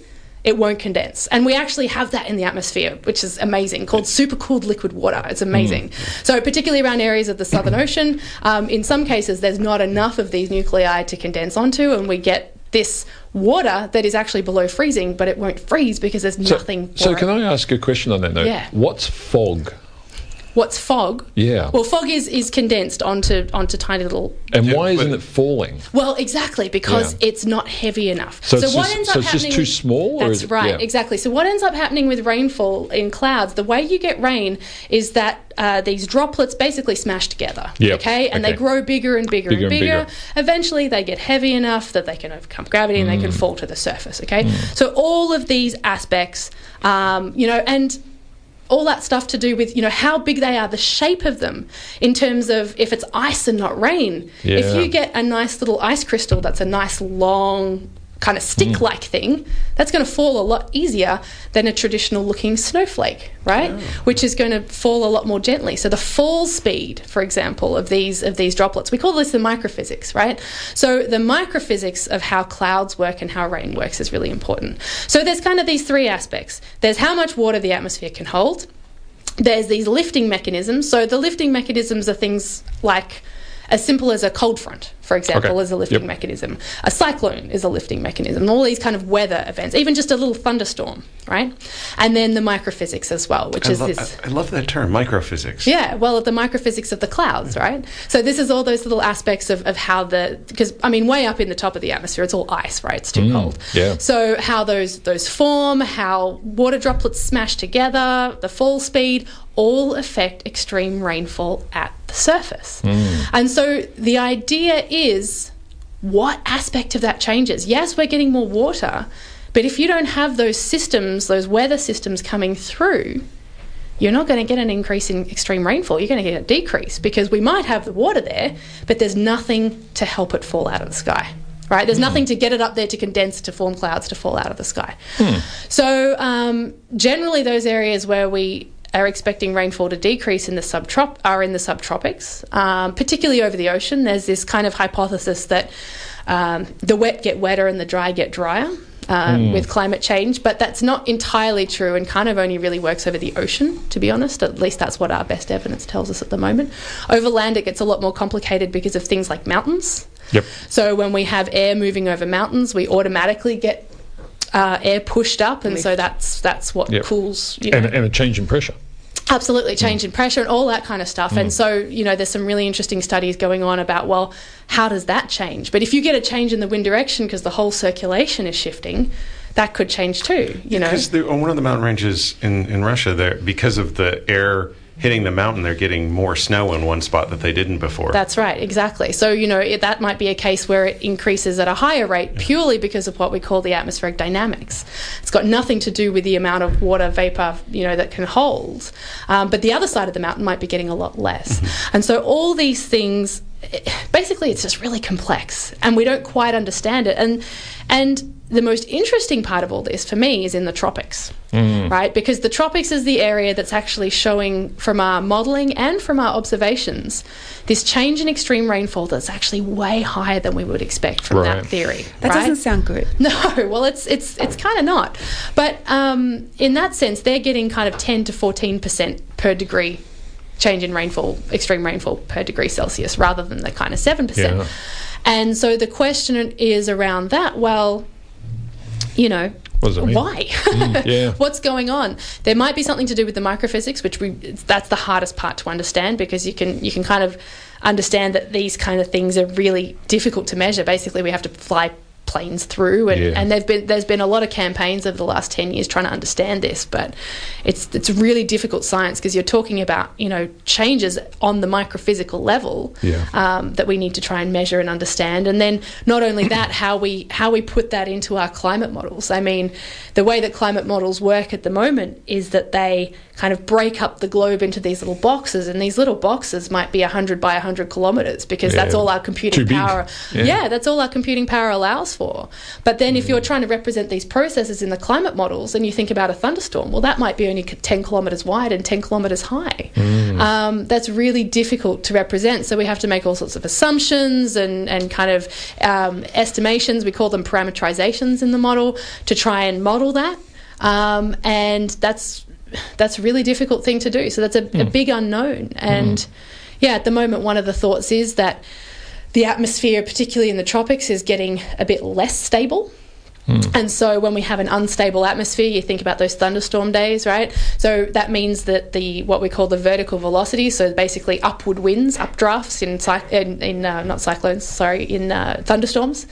it won't condense. And we actually have that in the atmosphere, which is amazing, called supercooled liquid water. It's amazing. So, particularly around areas of the Southern Ocean, um, in some cases, there's not enough of these nuclei to condense onto, and we get this water that is actually below freezing, but it won't freeze because there's So, nothing. For so it. can I ask a question on that note? Yeah. What's fog? What's fog? Yeah. Well, fog is, is condensed onto onto tiny little. and Yeah, why isn't it falling? Well, exactly because Yeah. it's not heavy enough. So it's what just- ends so up it's just happening too with- small, or That's is it- right, yeah. exactly. So what ends up happening with rainfall in clouds? The way you get rain is that uh, these droplets basically smash together. Yep, Okay, and they grow bigger and bigger, Bigger and and bigger. bigger. Eventually, they get heavy enough that they can overcome gravity and they Mm. can fall to the surface. Okay, so all of these aspects, um, you know, and all that stuff to do with you know how big they are the shape of them in terms of if it's ice and not rain. If you get a nice little ice crystal that's a nice long kind of stick like mm. thing that's going to fall a lot easier than a traditional looking snowflake right? Which is going to fall a lot more gently. So the fall speed for example of these of these droplets we call this the microphysics right? So the microphysics of how clouds work and how rain works is really important. So there's kind of these three aspects. There's how much water the atmosphere can hold. There's these lifting mechanisms. So the lifting mechanisms are things like as simple as a cold front, for example, Okay. is a lifting Yep. mechanism. A cyclone is a lifting mechanism. All these kind of weather events, even just a little thunderstorm, right? And then the microphysics as well, which I, is lo- this. I, love that term, microphysics. Yeah, well, the microphysics of the clouds, right? So this is all those little aspects of, of how the because I mean, way up in the top of the atmosphere, it's all ice, right? It's too mm, cold. yeah. So how those those form, how water droplets smash together, the fall speed, all affect extreme rainfall at the surface. Hmm. And so the idea is what aspect of that changes? Yes, we're getting more water, but if you don't have those systems, those weather systems coming through, you're not going to get an increase in extreme rainfall. You're going to get a decrease because we might have the water there, but there's nothing to help it fall out of the sky. Right? There's hmm. nothing to get it up there to condense to form clouds to fall out of the sky. Hmm. So, um, generally, those areas where we are expecting rainfall to decrease in the subtrop are in the subtropics, um, particularly over the ocean. There's this kind of hypothesis that um, the wet get wetter and the dry get drier um, with climate change, but that's not entirely true and kind of only really works over the ocean, to be honest. At least that's what our best evidence tells us at the moment. Over land, it gets a lot more complicated because of things like mountains. Yep. So when we have air moving over mountains, we automatically get uh, air pushed up, and so that's that's what Yep. cools. You know, and, and a change in pressure. Absolutely, change in pressure and all that kind of stuff. And so, you know, there's some really interesting studies going on about, well, how does that change? But if you get a change in the wind direction because the whole circulation is shifting, that could change too, you know. Because on one of the mountain ranges in, in Russia, there because of the air hitting the mountain, they're getting more snow in one spot that they didn't before. That's right, exactly. So, you know, it, that might be a case where it increases at a higher rate purely because of what we call the atmospheric dynamics. It's got nothing to do with the amount of water vapor, you know, that can hold. Um, but the other side of the mountain might be getting a lot less. And so all these things basically it's just really complex and we don't quite understand it. And and the most interesting part of all this for me is in the tropics, right? Because the tropics is the area that's actually showing from our modelling and from our observations this change in extreme rainfall that's actually way higher than we would expect from Right. that theory. That right? doesn't sound good. <laughs> No, well, it's it's it's kind of not. But um, in that sense, they're getting kind of ten to fourteen percent per degree change in rainfall, extreme rainfall per degree Celsius, rather than the kind of seven percent. Yeah. And so the question is around that. Well, you know. What does it mean? Why? Mm, <laughs> yeah. What's going on? There might be something to do with the microphysics, which we that's the hardest part to understand because you can you can kind of understand that these kind of things are really difficult to measure. Basically, we have to fly planes through, and, Yeah. and there've been there's been a lot of campaigns over the last ten years trying to understand this, but it's it's really difficult science because you're talking about you know changes on the microphysical level Yeah. um, that we need to try and measure and understand, and then not only <coughs> that, how we how we put that into our climate models. I mean, the way that climate models work at the moment is that they kind of break up the globe into these little boxes, and these little boxes might be 100 by 100 kilometers because that's all our computing power. Yeah. yeah, that's all our computing power allows for. But then if you're trying to represent these processes in the climate models and you think about a thunderstorm, well, that might be only 10 kilometers wide and 10 kilometers high. Um, that's really difficult to represent. So we have to make all sorts of assumptions and, and kind of um, estimations. We call them parameterizations in the model to try and model that. Um, and that's that's a really difficult thing to do. So that's a, a big unknown. And yeah, at the moment, one of the thoughts is that the atmosphere, particularly in the tropics, is getting a bit less stable. And so when we have an unstable atmosphere, you think about those thunderstorm days, right? So that means that the what we call the vertical velocity, so basically upward winds, updrafts in in, in uh, not cyclones, sorry, in uh, thunderstorms,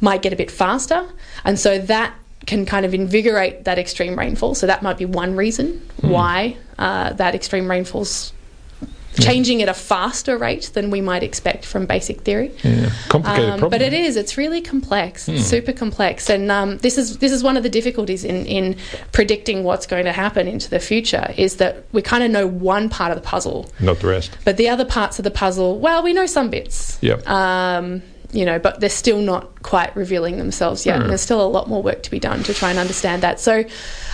might get a bit faster, and so that can kind of invigorate that extreme rainfall. So that might be one reason why uh, that extreme rainfall's changing at a faster rate than we might expect from basic theory. Yeah. Complicated Um, problem. but it is. It's really complex. It's super complex, and um, this is this is one of the difficulties in in predicting what's going to happen into the future. Is that we kind of know one part of the puzzle, Not the rest. but the other parts of the puzzle, well, we know some bits. Yep. Um, you know, but they're still not quite revealing themselves yet. And there's still a lot more work to be done to try and understand that. So,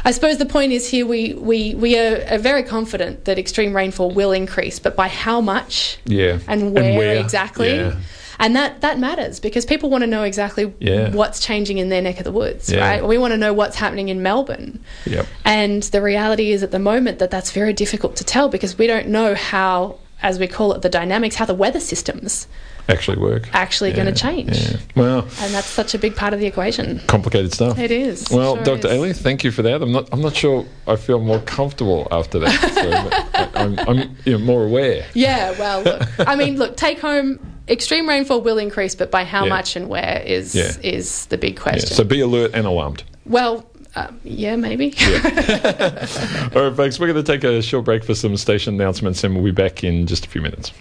I suppose the point is here we we we are, are very confident that extreme rainfall will increase, but by how much? Yeah. and where, exactly. Yeah. And that, that matters because people want to know exactly Yeah. what's changing in their neck of the woods, Yeah. right? We want to know what's happening in Melbourne. Yep. And the reality is at the moment that that's very difficult to tell because we don't know how, as we call it, the dynamics, how the weather systems Actually work. actually going to change. Yeah. Well, And that's such a big part of the equation. complicated stuff. It is. Well, Sure Dr. Ailie, thank you for that. I'm not. I'm not sure. I feel more comfortable after that. So I'm, I'm you know, more aware. Yeah, well, look, I mean, look, take home. Extreme rainfall will increase, but by how Yeah. much and where is Yeah. is the big Yeah, question. so be alert and alarmed. well, um, yeah, maybe. <laughs> All right, folks. We're going to take a short break for some station announcements, and we'll be back in just a few minutes.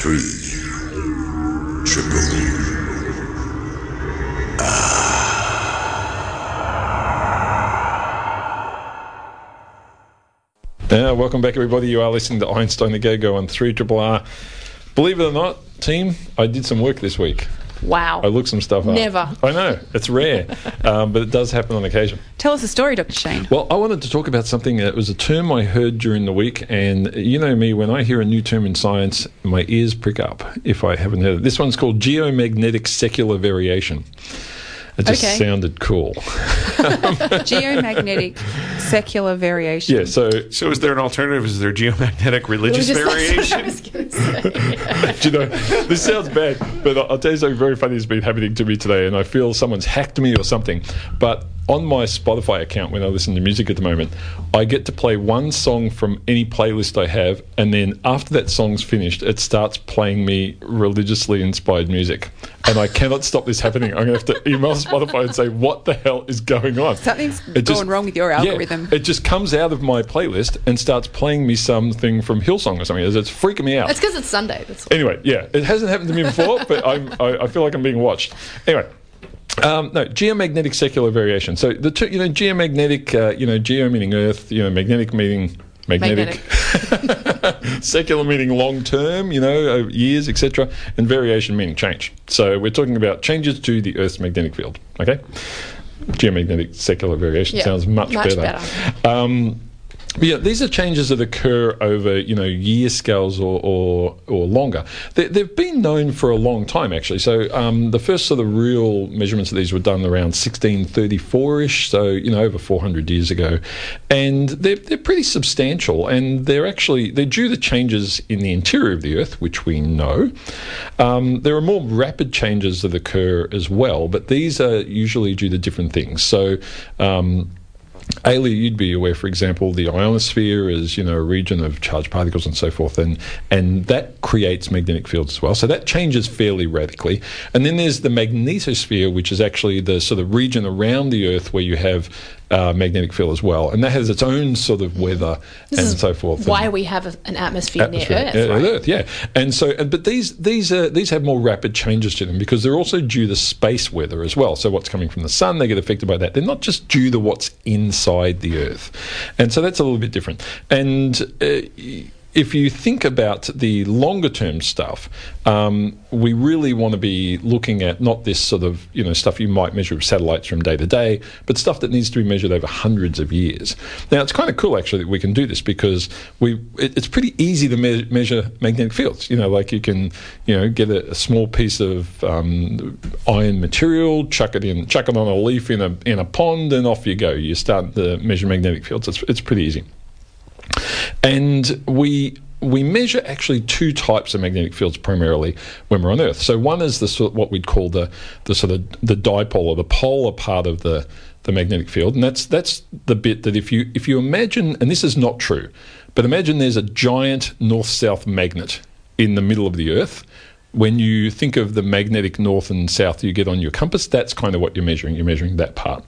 Three. Triple. Uh, welcome back, everybody. You are listening to Einstein the Go on 3 Triple R. Believe it or not, team, I did some work this week. Wow. I looked some stuff up. Never. I know, it's rare, <laughs> um, but it does happen on occasion. Tell us a story, Dr. Shane. Well, I wanted to talk about something that was a term I heard during the week, and you know me, when I hear a new term in science, my ears prick up if I haven't heard it. This one's called geomagnetic secular variation. It just Okay. sounded cool. <laughs> Geomagnetic secular variation. Yeah, so So, is there an alternative? Is there geomagnetic religious Just- that's what I variation? was say. <laughs> Do you know, this sounds bad, but I'll tell you something very funny has been happening to me today, and I feel someone's hacked me or something. But on my Spotify account, when I listen to music at the moment, I get to play one song from any playlist I have, and then after that song's finished, it starts playing me religiously inspired music. And I cannot stop this happening. I'm going to have to email Spotify and say, what the hell is going on? Something's It going wrong with your algorithm. yeah, it just comes out of my playlist and starts playing me something from Hillsong or something. It's freaking me out. It's because it's Sunday. That's. Anyway, yeah, it hasn't happened to me before, but I'm, I, I feel like I'm being watched. Anyway. Um, no, geomagnetic secular variation. So the two, you know, geomagnetic, uh, you know, geo meaning Earth, you know, magnetic meaning magnetic, secular <laughs> meaning long term, you know, uh, years, etc., and variation meaning change. So we're talking about changes to the Earth's magnetic field. Okay, geomagnetic secular variation sounds much, much better. better. Um, but yeah, these are changes that occur over you know year scales or or, or longer. They, they've been known for a long time actually. So um, the first sort of real measurements of these were done around 1634ish, so you know over 400 years ago, and they're they're pretty substantial, and they're actually they're due to changes in the interior of the Earth, which we know. Um, there are more rapid changes that occur as well, but these are usually due to different things. So. Um, Ailie, you'd be aware, for example, the ionosphere is you know a region of charged particles and so forth, and and that creates magnetic fields as well. So that changes fairly radically. And then there's the magnetosphere, which is actually the sort of region around the Earth where you have uh, magnetic field as well, and that has its own sort of weather and is so forth. Why we have a, an atmosphere, atmosphere. near Earth. Yeah, right? Earth, yeah. And so, but these these uh, these have more rapid changes to them because they're also due to space weather as well. So what's coming from the sun, they get affected by that. They're not just due to what's inside the Earth, and so that's a little bit different. And uh, if you think about the longer term stuff, um, we really want to be looking at not this sort of you know stuff you might measure with satellites from day to day, but stuff that needs to be measured over hundreds of years. Now it's kind of cool actually that we can do this because we it, it's pretty easy to me- measure magnetic fields. You know, like you can you know get a, a small piece of um, iron material, chuck it in, chuck it on a leaf in a in a pond, and off you go. You start to measure magnetic fields. It's it's pretty easy. And we we measure actually two types of magnetic fields primarily when we're on Earth. So one is the sort of what we'd call the the sort of the dipole or the polar part of the the magnetic field, and that's that's the bit that if you if you imagine, and this is not true, but imagine there's a giant north-south magnet in the middle of the Earth. When you think of the magnetic north and south you get on your compass, that's kind of what you're measuring. You're measuring that part.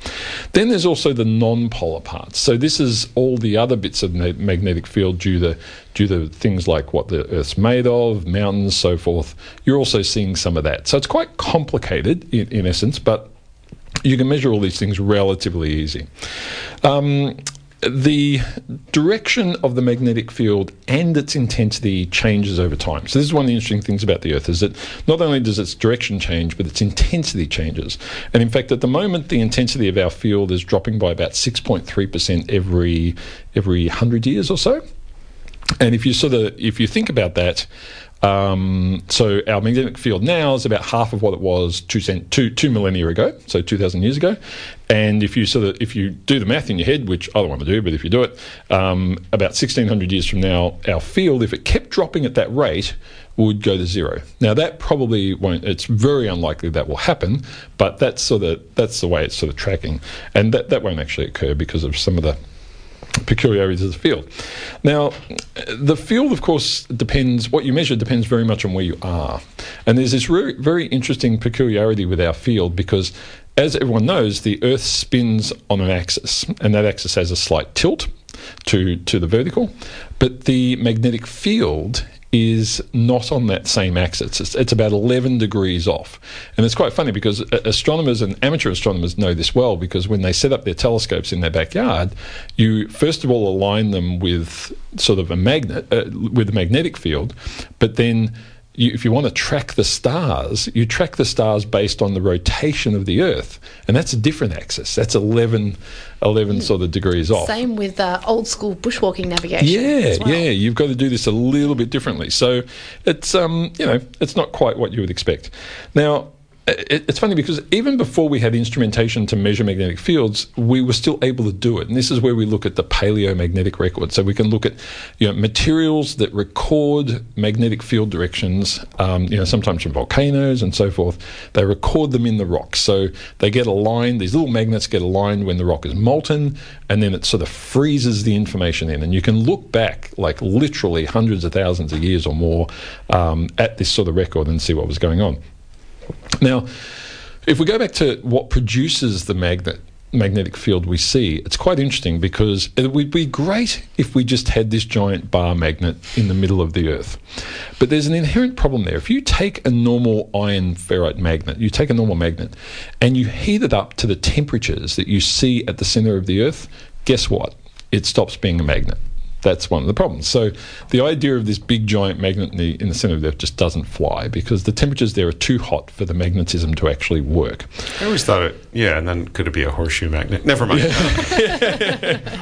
Then there's also the non-polar parts. So this is all the other bits of ma- magnetic field due to due to things like what the Earth's made of, mountains, so forth. You're also seeing some of that. So it's quite complicated in, in essence, but you can measure all these things relatively easy. Um, the direction of the magnetic field and its intensity changes over time. So this is one of the interesting things about the Earth is that not only does its direction change, but its intensity changes. And in fact, at the moment, the intensity of our field is dropping by about 6.3% every every 100 years or so. And if you sort of if you think about that, um, so our magnetic field now is about half of what it was two, cent, two, two millennia ago, so 2,000 years ago. And if you sort of if you do the math in your head, which I don't want to do, but if you do it, um, about 1,600 years from now, our field, if it kept dropping at that rate, would go to zero. Now that probably won't. It's very unlikely that will happen, but that's sort of that's the way it's sort of tracking, and that that won't actually occur because of some of the peculiarities of the field. Now, the field, of course, depends, what you measure depends very much on where you are. And there's this very, very interesting peculiarity with our field because, as everyone knows, the Earth spins on an axis, and that axis has a slight tilt to, to the vertical, but the magnetic field is not on that same axis. It's, it's about 11 degrees off. And it's quite funny because astronomers and amateur astronomers know this well because when they set up their telescopes in their backyard, you first of all align them with sort of a magnet, uh, with a magnetic field, but then you, if you want to track the stars, you track the stars based on the rotation of the Earth. And that's a different axis. That's 11, 11 sort of degrees off. Same with uh, old school bushwalking navigation. Yeah, well. yeah, you've got to do this a little bit differently. So it's um, you know, it's not quite what you would expect. Now, it's funny because even before we had instrumentation to measure magnetic fields, we were still able to do it. And this is where we look at the paleomagnetic record. So we can look at you know materials that record magnetic field directions. Um, you know, sometimes from volcanoes and so forth. They record them in the rock. So they get aligned. These little magnets get aligned when the rock is molten, and then it sort of freezes the information in. And you can look back like literally hundreds of thousands of years or more um, at this sort of record and see what was going on. Now, if we go back to what produces the magnet magnetic field we see, it's quite interesting because it would be great if we just had this giant bar magnet in the middle of the Earth. But there's an inherent problem there. If you take a normal iron ferrite magnet, you take a normal magnet, and you heat it up to the temperatures that you see at the center of the Earth, guess what? It stops being a magnet that's one of the problems. So the idea of this big giant magnet in the, in the center of the Earth just doesn't fly because the temperatures there are too hot for the magnetism to actually work. I always thought it, yeah, and then could it be a horseshoe magnet? Never mind. <laughs>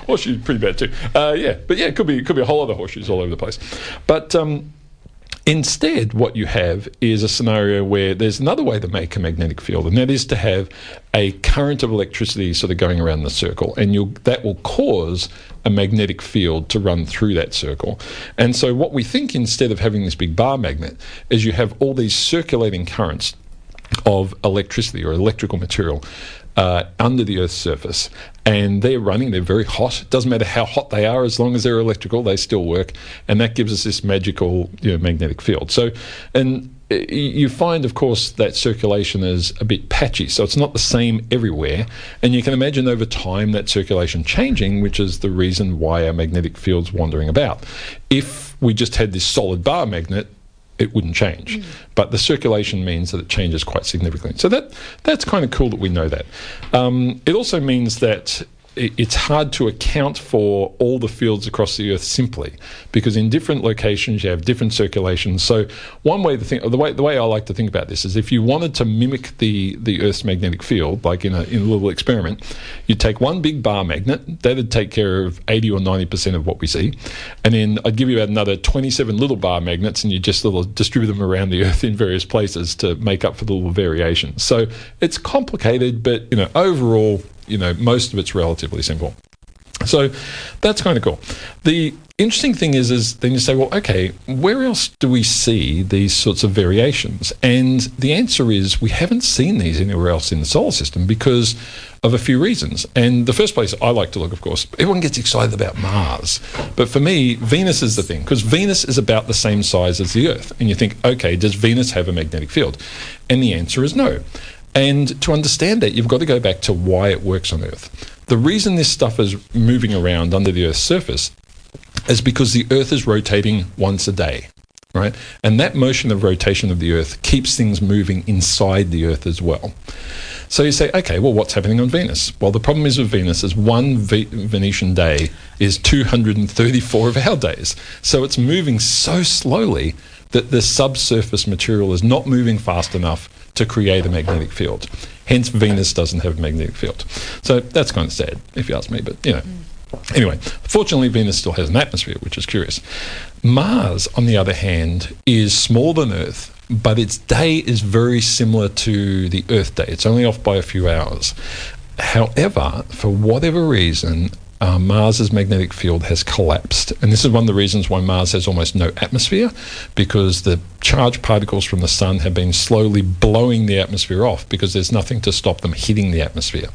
Horseshoe's pretty bad too. Uh, yeah, but yeah, it could be it could be a whole other horseshoes all over the place. But um, Instead, what you have is a scenario where there's another way to make a magnetic field, and that is to have a current of electricity sort of going around the circle, and that will cause a magnetic field to run through that circle. And so, what we think instead of having this big bar magnet is you have all these circulating currents of electricity or electrical material uh, under the Earth's surface, and they're running. They're very hot. It doesn't matter how hot they are, as long as they're electrical, they still work, and that gives us this magical you know, magnetic field. So, and uh, you find, of course, that circulation is a bit patchy, so it's not the same everywhere. And you can imagine over time that circulation changing, which is the reason why our magnetic field's wandering about. If we just had this solid bar magnet, it wouldn't change. Mm. But the circulation means that it changes quite significantly. So that that's kind of cool that we know that. Um, it also means that it's hard to account for all the fields across the Earth simply, because in different locations you have different circulations. So one way to think, the way the way I like to think about this is, if you wanted to mimic the the Earth's magnetic field, like in a in a little experiment, you'd take one big bar magnet that'd take care of eighty or ninety percent of what we see, and then I'd give you about another twenty seven little bar magnets, and you just little distribute them around the Earth in various places to make up for the little variations. So it's complicated, but you know overall you know, most of it's relatively simple. So that's kind of cool. The interesting thing is, is then you say, well, okay, where else do we see these sorts of variations? And the answer is we haven't seen these anywhere else in the solar system because of a few reasons. And the first place I like to look, of course, everyone gets excited about Mars. But for me, Venus is the thing because Venus is about the same size as the Earth. And you think, okay, does Venus have a magnetic field? And the answer is no. And to understand that, you've got to go back to why it works on Earth. The reason this stuff is moving around under the Earth's surface is because the Earth is rotating once a day, right? And that motion of rotation of the Earth keeps things moving inside the Earth as well. So you say, okay, well, what's happening on Venus? Well, the problem is with Venus is one v- Venetian day is 234 of our days. So it's moving so slowly that the subsurface material is not moving fast enough to create a magnetic field. Hence, Venus doesn't have a magnetic field. So that's kind of sad, if you ask me. But you know, mm. anyway, fortunately, Venus still has an atmosphere, which is curious. Mars, on the other hand, is smaller than Earth, but its day is very similar to the Earth day. It's only off by a few hours. However, for whatever reason, uh, Mars's magnetic field has collapsed. And this is one of the reasons why Mars has almost no atmosphere, because the charged particles from the sun have been slowly blowing the atmosphere off because there's nothing to stop them hitting the atmosphere.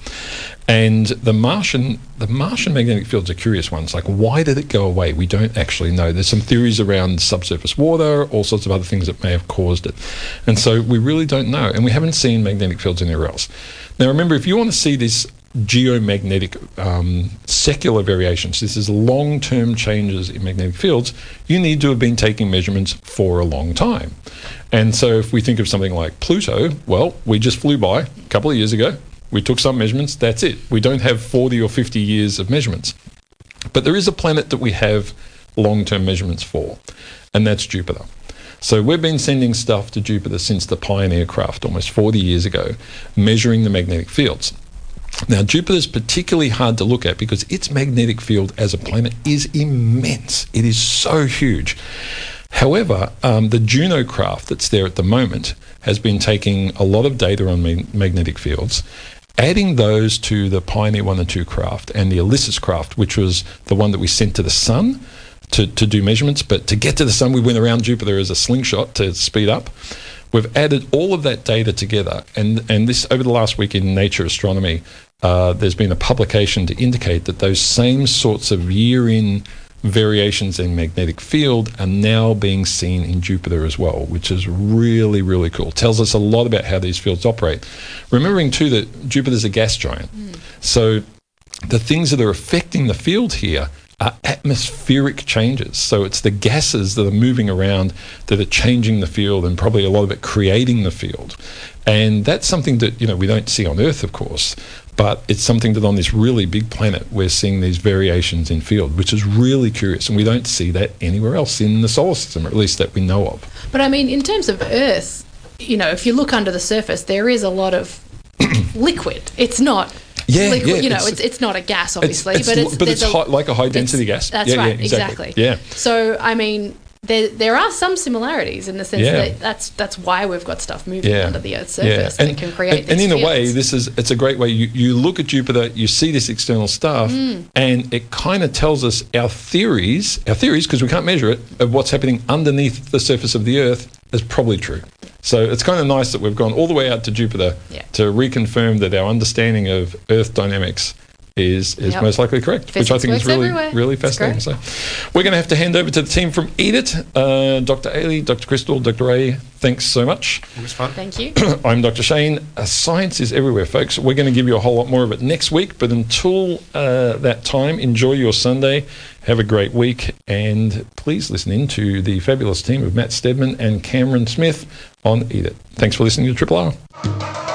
And the Martian, the Martian magnetic fields are curious ones. Like, why did it go away? We don't actually know. There's some theories around subsurface water, all sorts of other things that may have caused it, and so we really don't know. And we haven't seen magnetic fields anywhere else. Now, remember, if you want to see this geomagnetic um, secular variations, this is long term changes in magnetic fields, you need to have been taking measurements for a long time. And so if we think of something like Pluto, well, we just flew by a couple of years ago, we took some measurements, that's it. We don't have 40 or 50 years of measurements. But there is a planet that we have long term measurements for, and that's Jupiter. So we've been sending stuff to Jupiter since the Pioneer craft almost 40 years ago, measuring the magnetic fields. Now, Jupiter is particularly hard to look at because its magnetic field as a planet is immense. It is so huge. However, um, the Juno craft that's there at the moment has been taking a lot of data on mag- magnetic fields, adding those to the Pioneer 1 and 2 craft and the Ulysses craft, which was the one that we sent to the sun to, to do measurements. But to get to the sun, we went around Jupiter as a slingshot to speed up. We've added all of that data together, and, and this over the last week in Nature Astronomy, uh, there's been a publication to indicate that those same sorts of year in variations in magnetic field are now being seen in Jupiter as well, which is really, really cool. Tells us a lot about how these fields operate. Remembering too that Jupiter's a gas giant. So the things that are affecting the field here are atmospheric changes. So it's the gases that are moving around that are changing the field and probably a lot of it creating the field. And that's something that, you know, we don't see on Earth, of course, but it's something that on this really big planet we're seeing these variations in field, which is really curious. And we don't see that anywhere else in the solar system, or at least that we know of. But I mean, in terms of Earth, you know, if you look under the surface, there is a lot of <clears throat> liquid. It's not. Yeah, liquid, yeah, you know, it's- it's, it's not a gas, obviously, it's but it's but it's high, like a high density gas. That's Yeah, yeah, right, exactly. Yeah. So I mean, there there are some similarities in the sense Yeah. that that's that's why we've got stuff moving yeah. under the Earth's surface and that can create. and, and in a way, this is it's a great way. You, you look at Jupiter, you see this external stuff, Mm. and it kind of tells us our theories, our theories, because we can't measure it, of what's happening underneath the surface of the Earth is probably true. So it's kind of nice that we've gone all the way out to Jupiter Yeah. to reconfirm that our understanding of Earth dynamics is is Yep. most likely correct, which I think is really everywhere. really fascinating. So we're going to have to hand over to the team from Eat It, uh, Dr. Ailie, Dr. Krystal, Dr. Ray. Thanks so much. It was fun. Thank you. <coughs> I'm Dr. Shane. Uh, science is everywhere, folks. We're going to give you a whole lot more of it next week, but until uh, that time, enjoy your Sunday. Have a great week, and please listen in to the fabulous team of Matt Stedman and Cameron Smith on Eat It. Thanks for listening to Triple R.